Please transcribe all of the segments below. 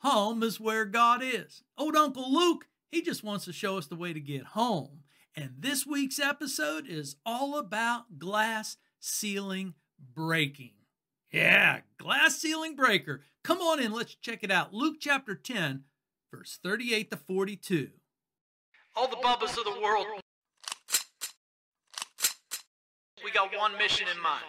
Home is where God is. Old Uncle Luke, he just wants to show us the way to get home. And this week's episode is all about glass ceiling breaking. Yeah, glass ceiling breaker. Come on in, let's check it out. Luke chapter 10, verse 38 to 42. All the bubbas of the world, we got one mission in mind.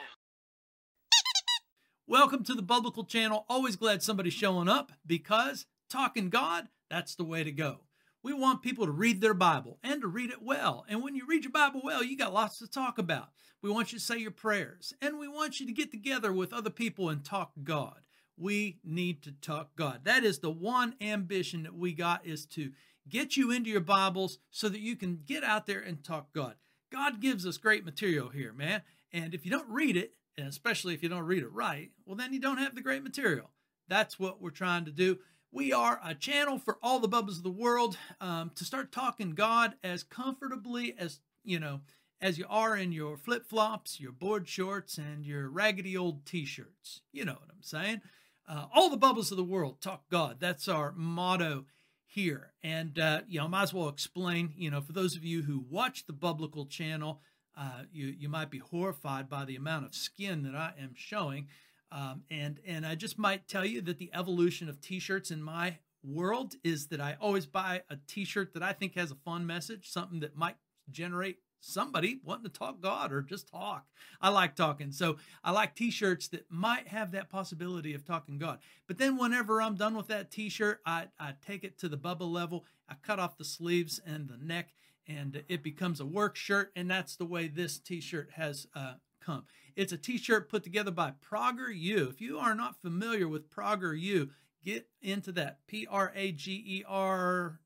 Welcome to the Biblical Channel. Always glad somebody's showing up because talking God, that's the way to go. We want people to read their Bible and to read it well. And when you read your Bible well, you got lots to talk about. We want you to say your prayers and we want you to get together with other people and talk God. We need to talk God. That is the one ambition that we got is to get you into your Bibles so that you can get out there and talk God. God gives us great material here, man. And if you don't read it, and especially if you don't read it right, well, then you don't have the great material. That's what we're trying to do. We are a channel for all the bubbas of the world um, to start talking God as comfortably as, you know, as you are in your flip flops, your board shorts, and your raggedy old t shirts. You know what I'm saying? Uh, all the bubbles of the world talk God. That's our motto here. And, uh, you know, I might as well explain, you know, for those of you who watch the Biblical channel, uh, you, you might be horrified by the amount of skin that I am showing. Um, and, and I just might tell you that the evolution of t-shirts in my world is that I always buy a t-shirt that I think has a fun message, something that might generate somebody wanting to talk God or just talk. I like talking. So I like t shirts that might have that possibility of talking God. But then whenever I'm done with that t shirt, I, I take it to the bubble level. I cut off the sleeves and the neck, and it becomes a work shirt. And that's the way this t shirt has uh, come. It's a t shirt put together by PragerU. If you are not familiar with PragerU, get into that. P R A G E R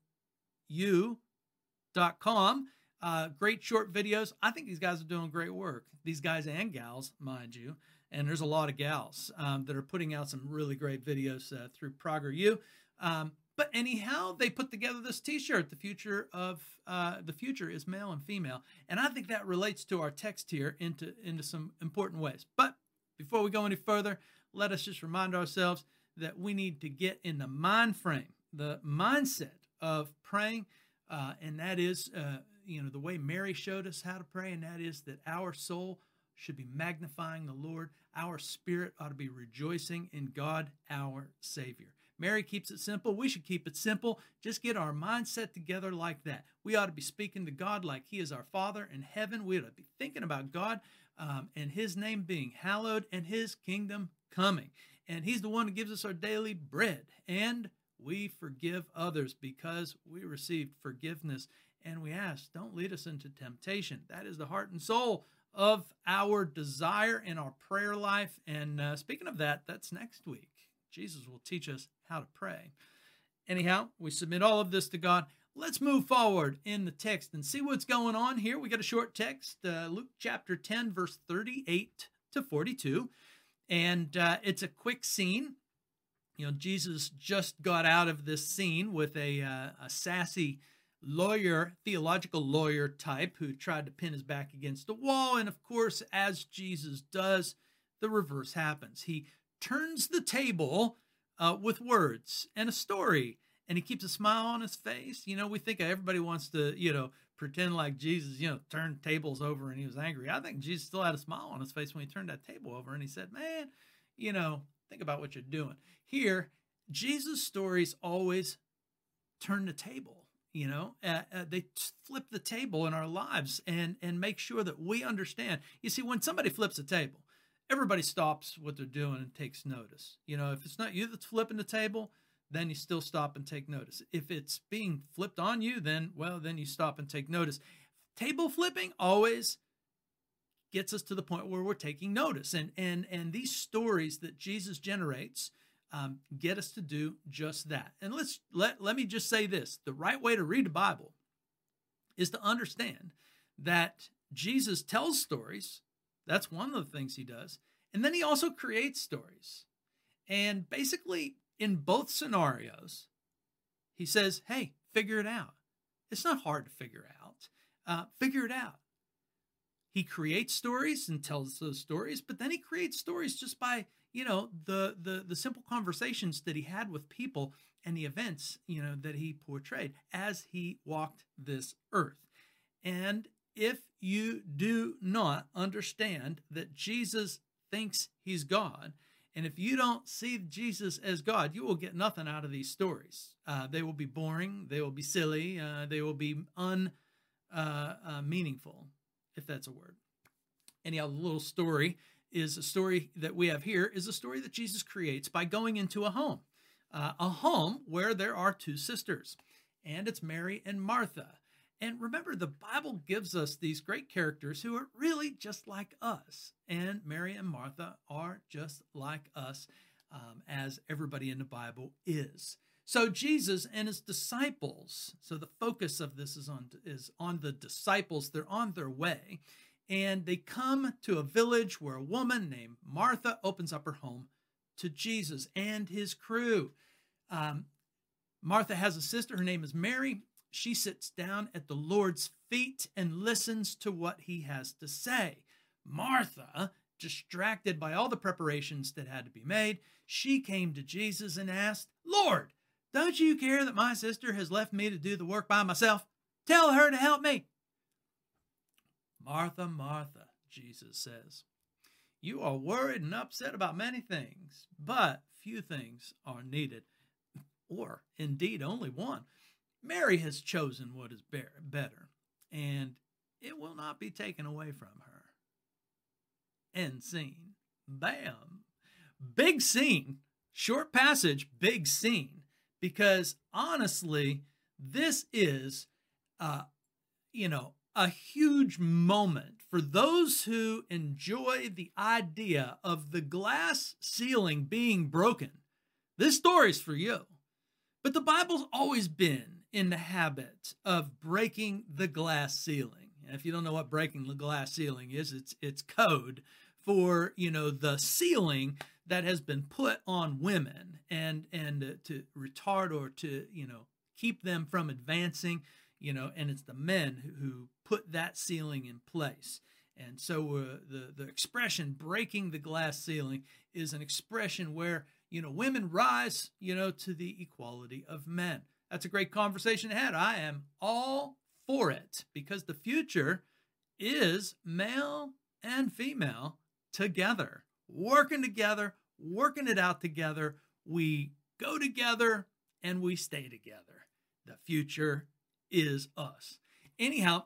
U dot com uh, great short videos. I think these guys are doing great work. These guys and gals, mind you. And there's a lot of gals um, that are putting out some really great videos uh, through PragerU. Um, but anyhow, they put together this T-shirt. The future of uh, the future is male and female, and I think that relates to our text here into into some important ways. But before we go any further, let us just remind ourselves that we need to get in the mind frame, the mindset of praying, uh, and that is uh, you know, the way Mary showed us how to pray, and that is that our soul should be magnifying the Lord. Our spirit ought to be rejoicing in God, our Savior. Mary keeps it simple. We should keep it simple. Just get our mindset together like that. We ought to be speaking to God like He is our Father in heaven. We ought to be thinking about God um, and His name being hallowed and His kingdom coming. And He's the one who gives us our daily bread. And we forgive others because we received forgiveness and we ask, don't lead us into temptation. That is the heart and soul of our desire in our prayer life. And uh, speaking of that, that's next week. Jesus will teach us how to pray. Anyhow, we submit all of this to God. Let's move forward in the text and see what's going on here. We got a short text, uh, Luke chapter 10, verse 38 to 42. And uh, it's a quick scene. You know, Jesus just got out of this scene with a, uh, a sassy lawyer, theological lawyer type who tried to pin his back against the wall. And of course, as Jesus does, the reverse happens. He turns the table uh, with words and a story, and he keeps a smile on his face. You know, we think everybody wants to, you know, pretend like Jesus, you know, turned tables over and he was angry. I think Jesus still had a smile on his face when he turned that table over and he said, Man, you know, think about what you're doing. Here, Jesus' stories always turn the table you know uh, uh, they flip the table in our lives and and make sure that we understand you see when somebody flips a table everybody stops what they're doing and takes notice you know if it's not you that's flipping the table then you still stop and take notice if it's being flipped on you then well then you stop and take notice table flipping always gets us to the point where we're taking notice and and and these stories that jesus generates um, get us to do just that. And let's let let me just say this: the right way to read the Bible is to understand that Jesus tells stories. That's one of the things he does, and then he also creates stories. And basically, in both scenarios, he says, "Hey, figure it out. It's not hard to figure out. Uh, figure it out." He creates stories and tells those stories, but then he creates stories just by you know, the the the simple conversations that he had with people and the events, you know, that he portrayed as he walked this earth. And if you do not understand that Jesus thinks he's God, and if you don't see Jesus as God, you will get nothing out of these stories. Uh, they will be boring, they will be silly, uh, they will be un uh, uh if that's a word. Anyhow, the little story is a story that we have here is a story that Jesus creates by going into a home, uh, a home where there are two sisters, and it's Mary and Martha. And remember, the Bible gives us these great characters who are really just like us. And Mary and Martha are just like us, um, as everybody in the Bible is. So Jesus and his disciples. So the focus of this is on is on the disciples. They're on their way, and they come to a village where a woman named Martha opens up her home to Jesus and his crew. Um, Martha has a sister. Her name is Mary she sits down at the Lord's feet and listens to what he has to say. Martha, distracted by all the preparations that had to be made, she came to Jesus and asked, Lord, don't you care that my sister has left me to do the work by myself? Tell her to help me. Martha, Martha, Jesus says, you are worried and upset about many things, but few things are needed, or indeed only one. Mary has chosen what is better, and it will not be taken away from her. End scene. Bam. Big scene. Short passage, big scene. Because honestly, this is, uh, you know, a huge moment for those who enjoy the idea of the glass ceiling being broken. This story's for you. But the Bible's always been in the habit of breaking the glass ceiling. And if you don't know what breaking the glass ceiling is, it's it's code for you know the ceiling that has been put on women and and uh, to retard or to you know keep them from advancing you know and it's the men who, who put that ceiling in place and so uh, the the expression breaking the glass ceiling is an expression where you know women rise you know to the equality of men that's a great conversation ahead. I am all for it because the future is male and female together, working together, working it out together. We go together and we stay together. The future is us. Anyhow,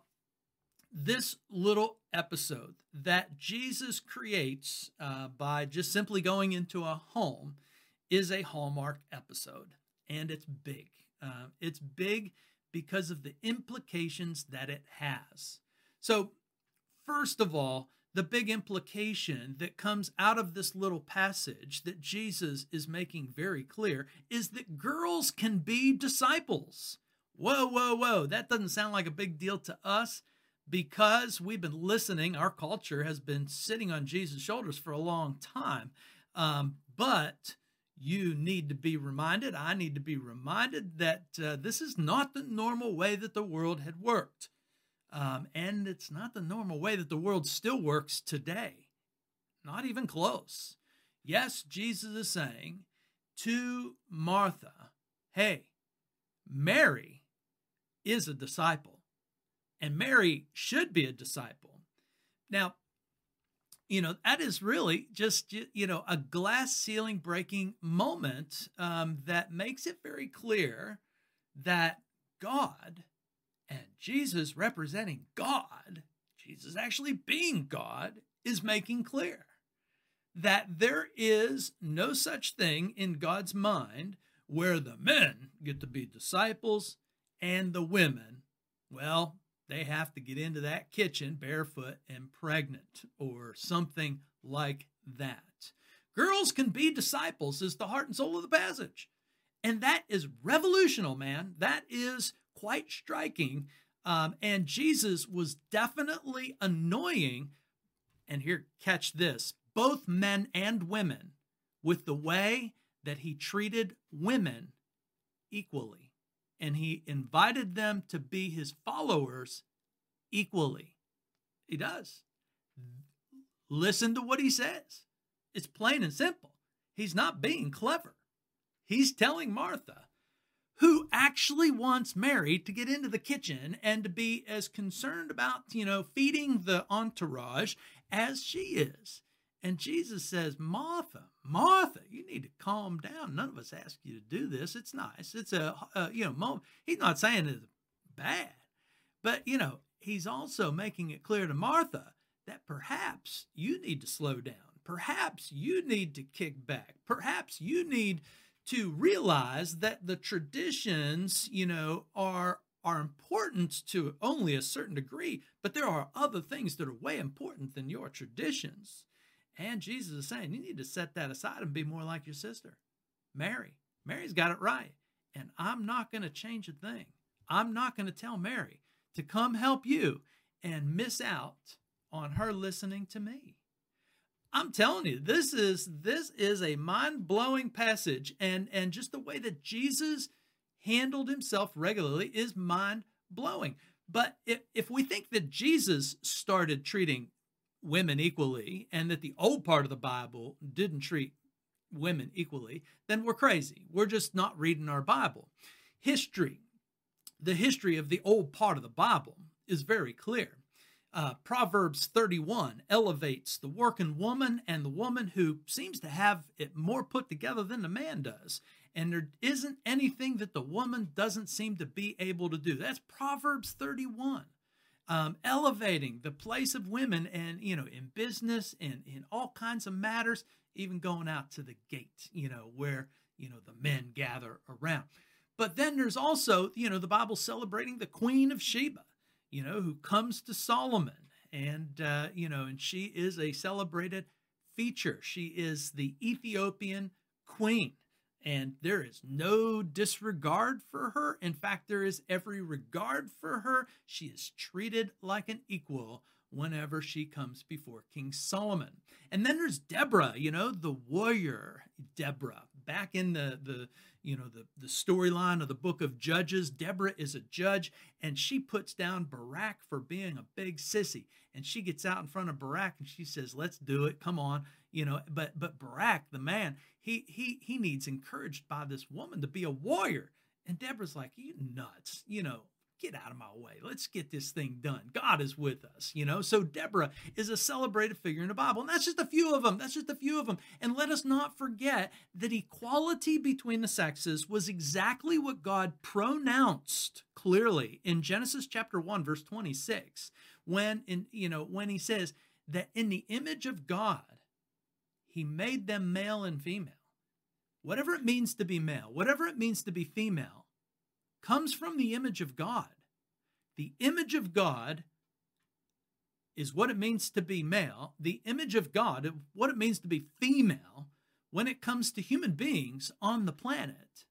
this little episode that Jesus creates uh, by just simply going into a home is a Hallmark episode, and it's big. Uh, it's big because of the implications that it has. So, first of all, the big implication that comes out of this little passage that Jesus is making very clear is that girls can be disciples. Whoa, whoa, whoa. That doesn't sound like a big deal to us because we've been listening. Our culture has been sitting on Jesus' shoulders for a long time. Um, but you need to be reminded, I need to be reminded that uh, this is not the normal way that the world had worked. Um, and it's not the normal way that the world still works today. Not even close. Yes, Jesus is saying to Martha, hey, Mary is a disciple, and Mary should be a disciple. Now, you know that is really just you know a glass ceiling breaking moment um, that makes it very clear that god and jesus representing god jesus actually being god is making clear that there is no such thing in god's mind where the men get to be disciples and the women well they have to get into that kitchen barefoot and pregnant or something like that. Girls can be disciples, is the heart and soul of the passage. And that is revolutionary, man. That is quite striking. Um, and Jesus was definitely annoying. And here, catch this both men and women with the way that he treated women equally and he invited them to be his followers equally. He does. Listen to what he says. It's plain and simple. He's not being clever. He's telling Martha, who actually wants Mary to get into the kitchen and to be as concerned about, you know, feeding the entourage as she is. And Jesus says, Martha, Martha, you need to calm down. None of us ask you to do this. It's nice. It's a, a you know, moment. He's not saying it's bad, but, you know, he's also making it clear to Martha that perhaps you need to slow down. Perhaps you need to kick back. Perhaps you need to realize that the traditions, you know, are are important to only a certain degree, but there are other things that are way important than your traditions. And Jesus is saying you need to set that aside and be more like your sister, Mary. Mary's got it right. And I'm not going to change a thing. I'm not going to tell Mary to come help you and miss out on her listening to me. I'm telling you, this is this is a mind-blowing passage and and just the way that Jesus handled himself regularly is mind-blowing. But if, if we think that Jesus started treating women equally and that the old part of the Bible didn't treat women equally, then we're crazy. We're just not reading our Bible. History, the history of the old part of the Bible is very clear. Uh, Proverbs 31 elevates the working woman and the woman who seems to have it more put together than the man does. And there isn't anything that the woman doesn't seem to be able to do. That's Proverbs 31. Um, elevating the place of women and, you know, in business and in all kinds of matters, even going out to the gate, you know, where, you know, the men gather around. But then there's also, you know, the Bible celebrating the Queen of Sheba you know, who comes to Solomon. And, uh, you know, and she is a celebrated feature. She is the Ethiopian queen. And there is no disregard for her. In fact, there is every regard for her. She is treated like an equal whenever she comes before King Solomon. And then there's Deborah, you know, the warrior Deborah. Back in the the you know the the storyline of the book of Judges, Deborah is a judge and she puts down Barak for being a big sissy. And she gets out in front of Barak and she says, "Let's do it. Come on." You know, but but Barak the man, he he he needs encouraged by this woman to be a warrior. And Deborah's like, "You nuts." You know, get out of my way. Let's get this thing done. God is with us, you know? So Deborah is a celebrated figure in the Bible. And that's just a few of them. That's just a few of them. And let us not forget that equality between the sexes was exactly what God pronounced clearly in Genesis chapter 1 verse 26 when in you know when he says that in the image of God he made them male and female. Whatever it means to be male, whatever it means to be female, comes from the image of God. The image of God is what it means to be male. The image of God, what it means to be female when it comes to human beings on the planet.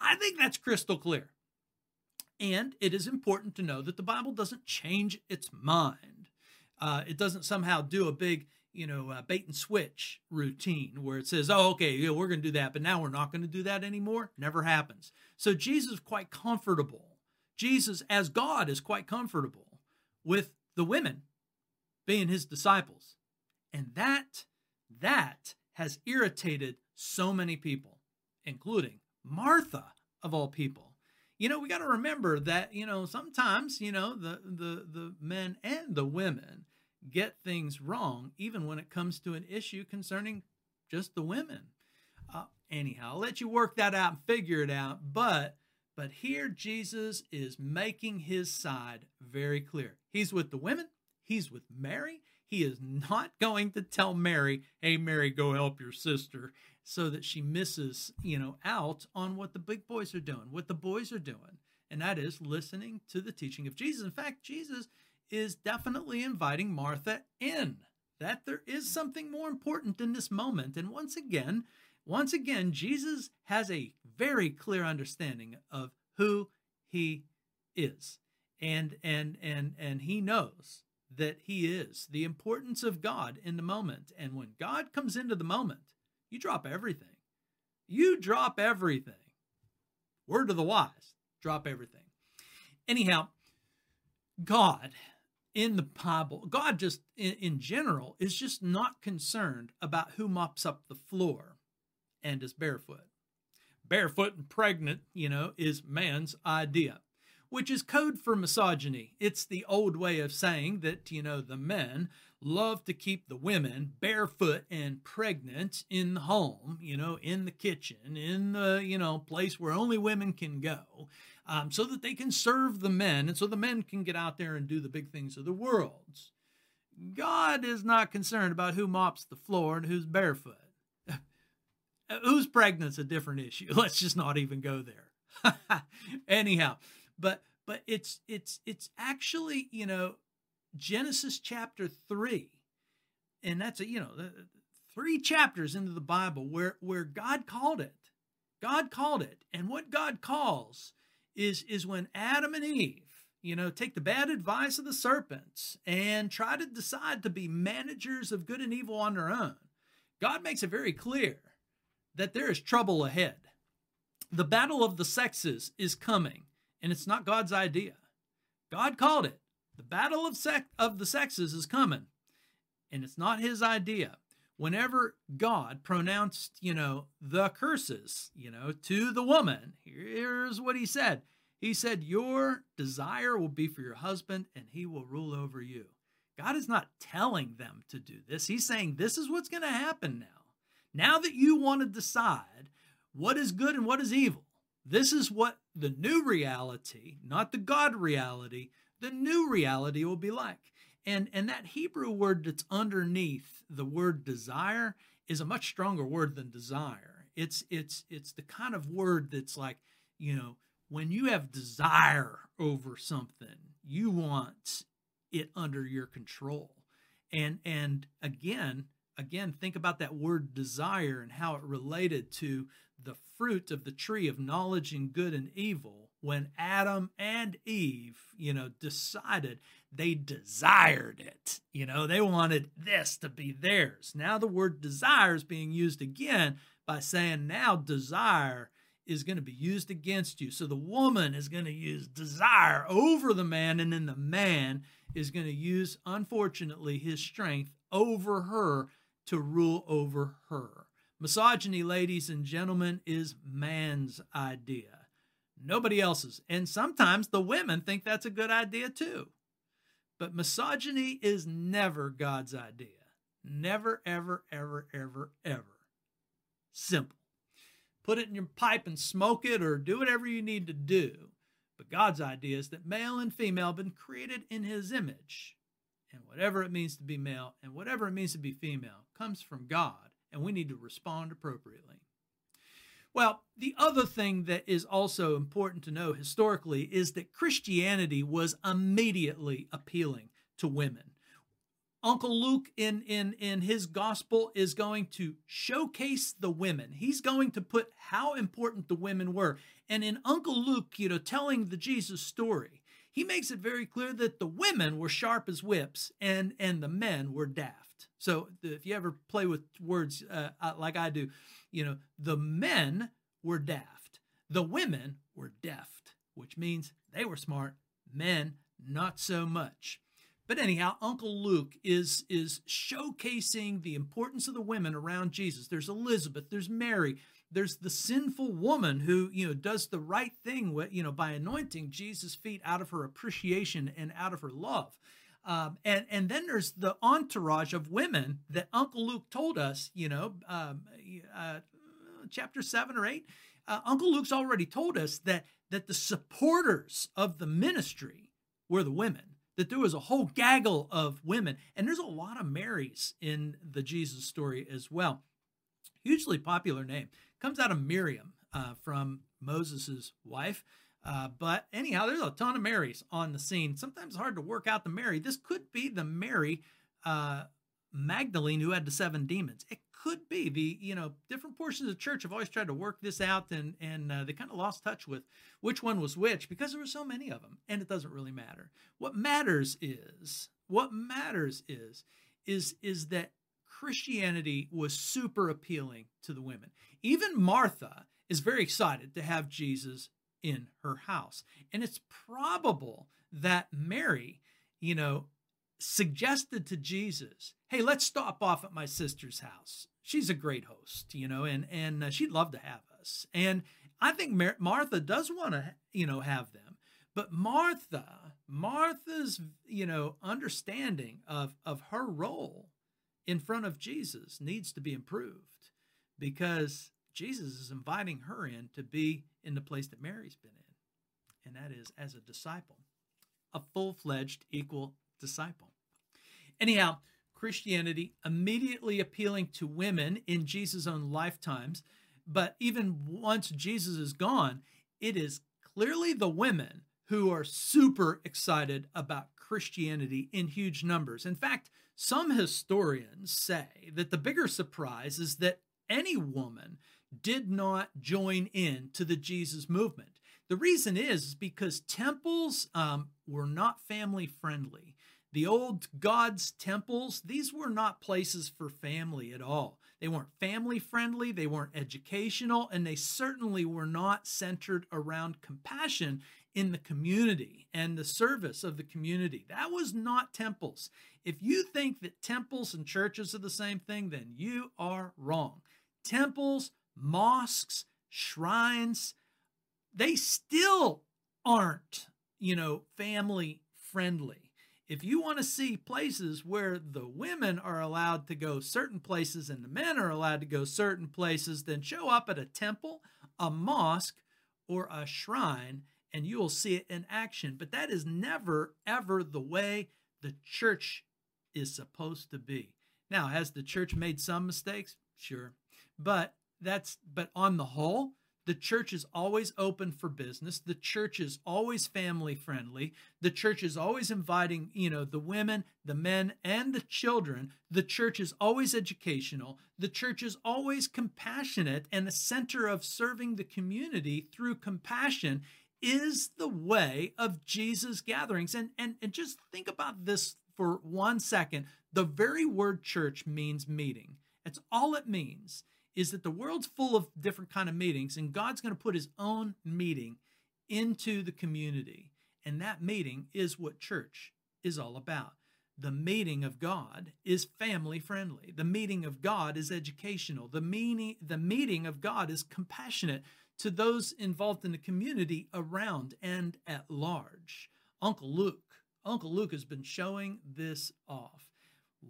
I think that's crystal clear. And it is important to know that the Bible doesn't change its mind. Uh, it doesn't somehow do a big, you know, uh, bait and switch routine where it says, oh, okay, yeah, we're going to do that, but now we're not going to do that anymore. Never happens. So Jesus is quite comfortable. Jesus, as God, is quite comfortable with the women being his disciples. And that, that has irritated so many people, including Martha, of all people. You know, we got to remember that, you know, sometimes, you know, the, the, the men and the women get things wrong, even when it comes to an issue concerning just the women uh, anyhow. I'll let you work that out and figure it out. But but here Jesus is making his side very clear. He's with the women, he's with Mary. He is not going to tell Mary, "Hey Mary, go help your sister," so that she misses, you know, out on what the big boys are doing, what the boys are doing. And that is listening to the teaching of Jesus. In fact, Jesus is definitely inviting Martha in. That there is something more important in this moment. And once again, once again, Jesus has a very clear understanding of who he is. And and and and he knows that he is the importance of God in the moment. And when God comes into the moment, you drop everything. You drop everything. Word to the wise, drop everything. Anyhow, God in the Bible, God just in, in general is just not concerned about who mops up the floor and is barefoot. Barefoot and pregnant, you know, is man's idea, which is code for misogyny. It's the old way of saying that, you know, the men love to keep the women barefoot and pregnant in the home, you know, in the kitchen, in the, you know, place where only women can go, um, so that they can serve the men and so the men can get out there and do the big things of the world. God is not concerned about who mops the floor and who's barefoot. who's pregnant's a different issue. Let's just not even go there. Anyhow, but but it's it's it's actually, you know, Genesis chapter 3. And that's a, you know, three chapters into the Bible where where God called it. God called it. And what God calls is is when Adam and Eve, you know, take the bad advice of the serpents and try to decide to be managers of good and evil on their own. God makes it very clear that there is trouble ahead. The battle of the sexes is coming, and it's not God's idea. God called it. The battle of, sec- of the sexes is coming, and it's not his idea. Whenever God pronounced, you know, the curses, you know, to the woman, here's what he said. He said, Your desire will be for your husband, and he will rule over you. God is not telling them to do this. He's saying, This is what's going to happen now. Now that you want to decide what is good and what is evil, this is what the new reality, not the God reality, the new reality will be like. And, and that Hebrew word that's underneath the word desire is a much stronger word than desire. It's it's it's the kind of word that's like, you know, when you have desire over something, you want it under your control. And and again, again, think about that word desire and how it related to the fruit of the tree of knowledge and good and evil when Adam and Eve, you know, decided they desired it. You know, they wanted this to be theirs. Now the word desire is being used again by saying now desire is going to be used against you. So the woman is going to use desire over the man, and then the man is going to use, unfortunately, his strength over her to rule over her. Misogyny, ladies and gentlemen, is man's idea nobody else's. And sometimes the women think that's a good idea too. But misogyny is never God's idea. Never, ever, ever, ever, ever. Simple. Put it in your pipe and smoke it or do whatever you need to do. But God's idea is that male and female have been created in his image. And whatever it means to be male and whatever it means to be female comes from God, and we need to respond appropriately. Well, the other thing that is also important to know historically is that Christianity was immediately appealing to women. Uncle Luke in, in, in his gospel is going to showcase the women. He's going to put how important the women were. And in Uncle Luke, you know, telling the Jesus story, he makes it very clear that the women were sharp as whips and, and the men were daft. So if you ever play with words uh, like I do, you know, the men were daft. The women were deft, which means they were smart. Men, not so much. But anyhow, Uncle Luke is is showcasing the importance of the women around Jesus. There's Elizabeth, there's Mary, there's the sinful woman who, you know, does the right thing, what you know, by anointing Jesus' feet out of her appreciation and out of her love. Um, and and then there's the entourage of women that Uncle Luke told us, you know, um, uh, chapter seven or eight. Uh, Uncle Luke's already told us that that the supporters of the ministry were the women. That there was a whole gaggle of women, and there's a lot of Marys in the Jesus story as well. Hugely popular name comes out of Miriam uh, from Moses's wife. Uh, but anyhow, there's a ton of Marys on the scene. Sometimes hard to work out the Mary. This could be the Mary uh, Magdalene who had the seven demons. It could be the you know different portions of church have always tried to work this out and and uh, they kind of lost touch with which one was which because there were so many of them and it doesn't really matter. What matters is what matters is is is that Christianity was super appealing to the women. Even Martha is very excited to have Jesus in her house. And it's probable that Mary, you know, suggested to Jesus, "Hey, let's stop off at my sister's house. She's a great host, you know, and and uh, she'd love to have us." And I think Mar- Martha does want to, you know, have them. But Martha, Martha's, you know, understanding of of her role in front of Jesus needs to be improved because Jesus is inviting her in to be in the place that Mary's been in, and that is as a disciple, a full-fledged equal disciple. Anyhow, Christianity immediately appealing to women in Jesus' own lifetimes, but even once Jesus is gone, it is clearly the women who are super excited about Christianity in huge numbers. In fact, some historians say that the bigger surprise is that any woman did not join in to the Jesus movement. The reason is because temples um, were not family friendly. The old gods' temples, these were not places for family at all. They weren't family friendly, they weren't educational, and they certainly were not centered around compassion in the community and the service of the community. That was not temples. If you think that temples and churches are the same thing, then you are wrong. Temples, mosques, shrines, they still aren't, you know, family friendly. If you want to see places where the women are allowed to go certain places and the men are allowed to go certain places, then show up at a temple, a mosque, or a shrine and you will see it in action. But that is never, ever the way the church is supposed to be. Now, has the church made some mistakes? Sure. But that's but on the whole, the church is always open for business. The church is always family friendly. The church is always inviting, you know, the women, the men, and the children. The church is always educational. The church is always compassionate and the center of serving the community through compassion is the way of Jesus gatherings. And, and, and just think about this for one second. The very word church means meeting. That's all it means is that the world's full of different kind of meetings and God's going to put his own meeting into the community. And that meeting is what church is all about. The meeting of God is family friendly. The meeting of God is educational. The meaning the meeting of God is compassionate to those involved in the community around and at large. Uncle Luke, Uncle Luke has been showing this off.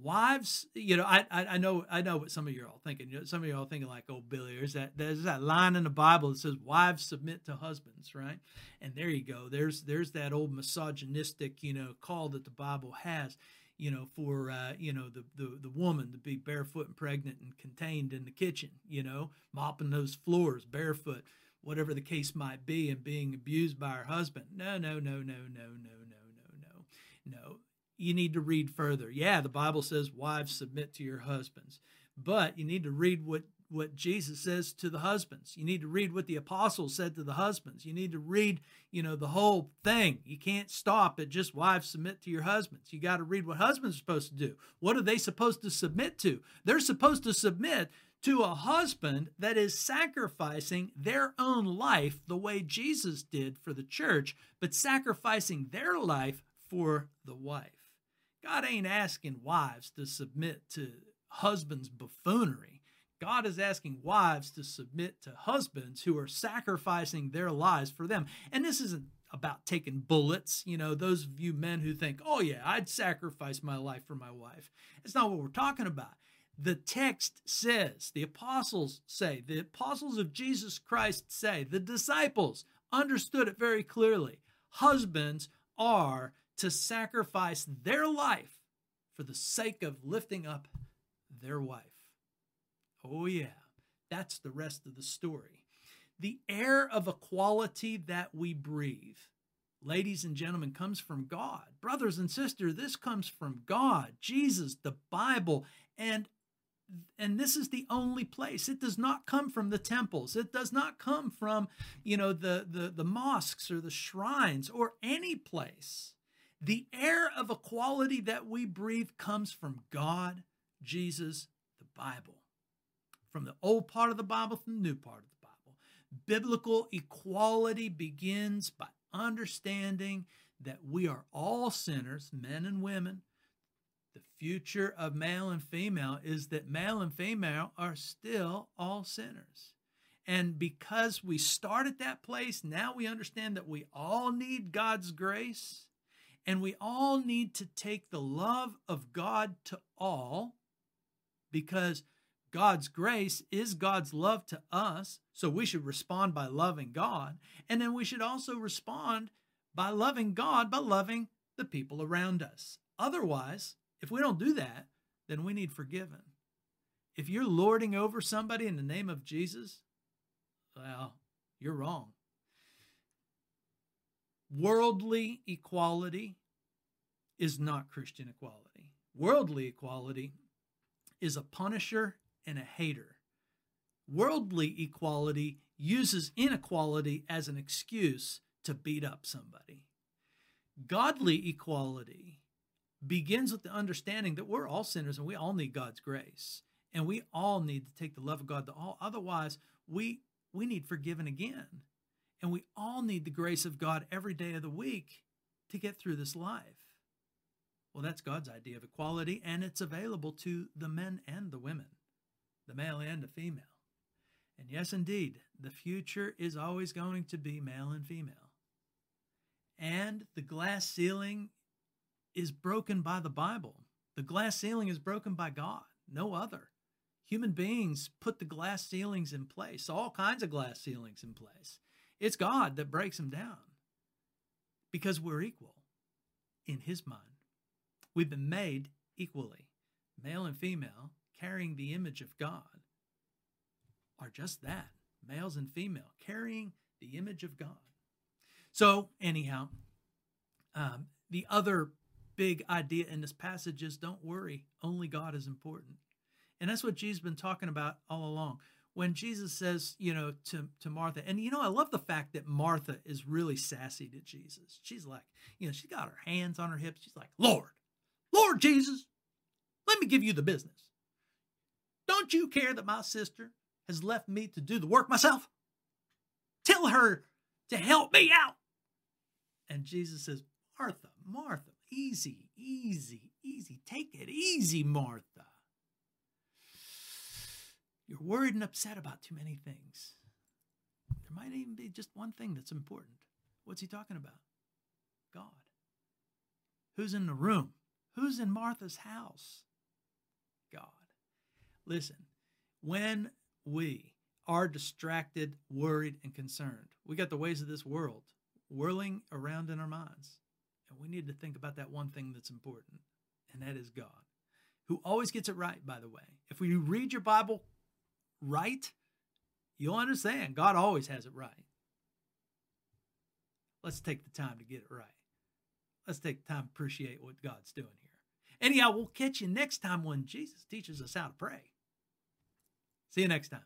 Wives, you know, I, I, know I know what some of you are all thinking. You know, some of you are all thinking like, "Oh, Billy, there's that there's that line in the Bible that says wives submit to husbands, right?" And there you go. There's there's that old misogynistic, you know, call that the Bible has you know, for uh, you know the, the the woman to be barefoot and pregnant and contained in the kitchen, you know, mopping those floors barefoot, whatever the case might be, and being abused by her husband. No, no, no, no, no, no, no, no, no, no. You need to read further. Yeah, the Bible says wives submit to your husbands, but you need to read what what Jesus says to the husbands. You need to read what the apostles said to the husbands. You need to read, you know, the whole thing. You can't stop at just wives submit to your husbands. You got to read what husbands are supposed to do. What are they supposed to submit to? They're supposed to submit to a husband that is sacrificing their own life the way Jesus did for the church, but sacrificing their life for the wife. God ain't asking wives to submit to husbands' buffoonery. God is asking wives to submit to husbands who are sacrificing their lives for them. And this isn't about taking bullets. You know, those of you men who think, oh, yeah, I'd sacrifice my life for my wife. It's not what we're talking about. The text says, the apostles say, the apostles of Jesus Christ say, the disciples understood it very clearly. Husbands are to sacrifice their life for the sake of lifting up their wife. Oh, yeah, that's the rest of the story. The air of equality that we breathe, ladies and gentlemen, comes from God. Brothers and sisters, this comes from God, Jesus, the Bible, and and this is the only place it does not come from the temples it does not come from you know the the, the mosques or the shrines or any place the air of equality that we breathe comes from god jesus the bible from the old part of the Bible to the new part of the Bible. Biblical equality begins by understanding that we are all sinners, men and women, The future of male and female is that male and female are still all sinners. And because we start at that place, now we understand that we all need God's grace and we all need to take the love of God to all because God's grace is God's love to us. So we should respond by loving God. And then we should also respond by loving God, by loving the people around us. Otherwise, if we don't do that, then we need forgiven. If you're lording over somebody in the name of Jesus, well, you're wrong. Worldly equality is not Christian equality. Worldly equality is a punisher and a hater. Worldly equality uses inequality as an excuse to beat up somebody. Godly equality begins with the understanding that we're all sinners and we all need God's grace. And we all need to take the love of God to all. Otherwise, we we need forgiven again. And we all need the grace of God every day of the week to get through this life. Well, that's God's idea of equality, and it's available to the men and the women, the male and the female. And yes, indeed, the future is always going to be male and female. And the glass ceiling is broken by the Bible. The glass ceiling is broken by God, no other. Human beings put the glass ceilings in place, all kinds of glass ceilings in place. It's God that breaks them down because we're equal in His mind. We've been made equally, male and female, carrying the image of God, are just that males and female, carrying the image of God. So, anyhow, um, the other big idea in this passage is don't worry, only God is important. And that's what Jesus has been talking about all along. When Jesus says, you know, to, to Martha, and you know, I love the fact that Martha is really sassy to Jesus. She's like, you know, she's got her hands on her hips. She's like, Lord, Lord Jesus, let me give you the business. Don't you care that my sister has left me to do the work myself? Tell her to help me out. And Jesus says, Martha, Martha, easy, easy, easy. Take it easy, Martha. You're worried and upset about too many things. There might even be just one thing that's important. What's he talking about? God. Who's in the room? Who's in Martha's house? God. Listen, when we are distracted, worried, and concerned, we got the ways of this world whirling around in our minds. And we need to think about that one thing that's important, and that is God, who always gets it right, by the way. If we read your Bible right, you'll understand God always has it right. Let's take the time to get it right. Let's take the time to appreciate what God's doing here. Anyhow, we'll catch you next time when Jesus teaches us how to pray. See you next time.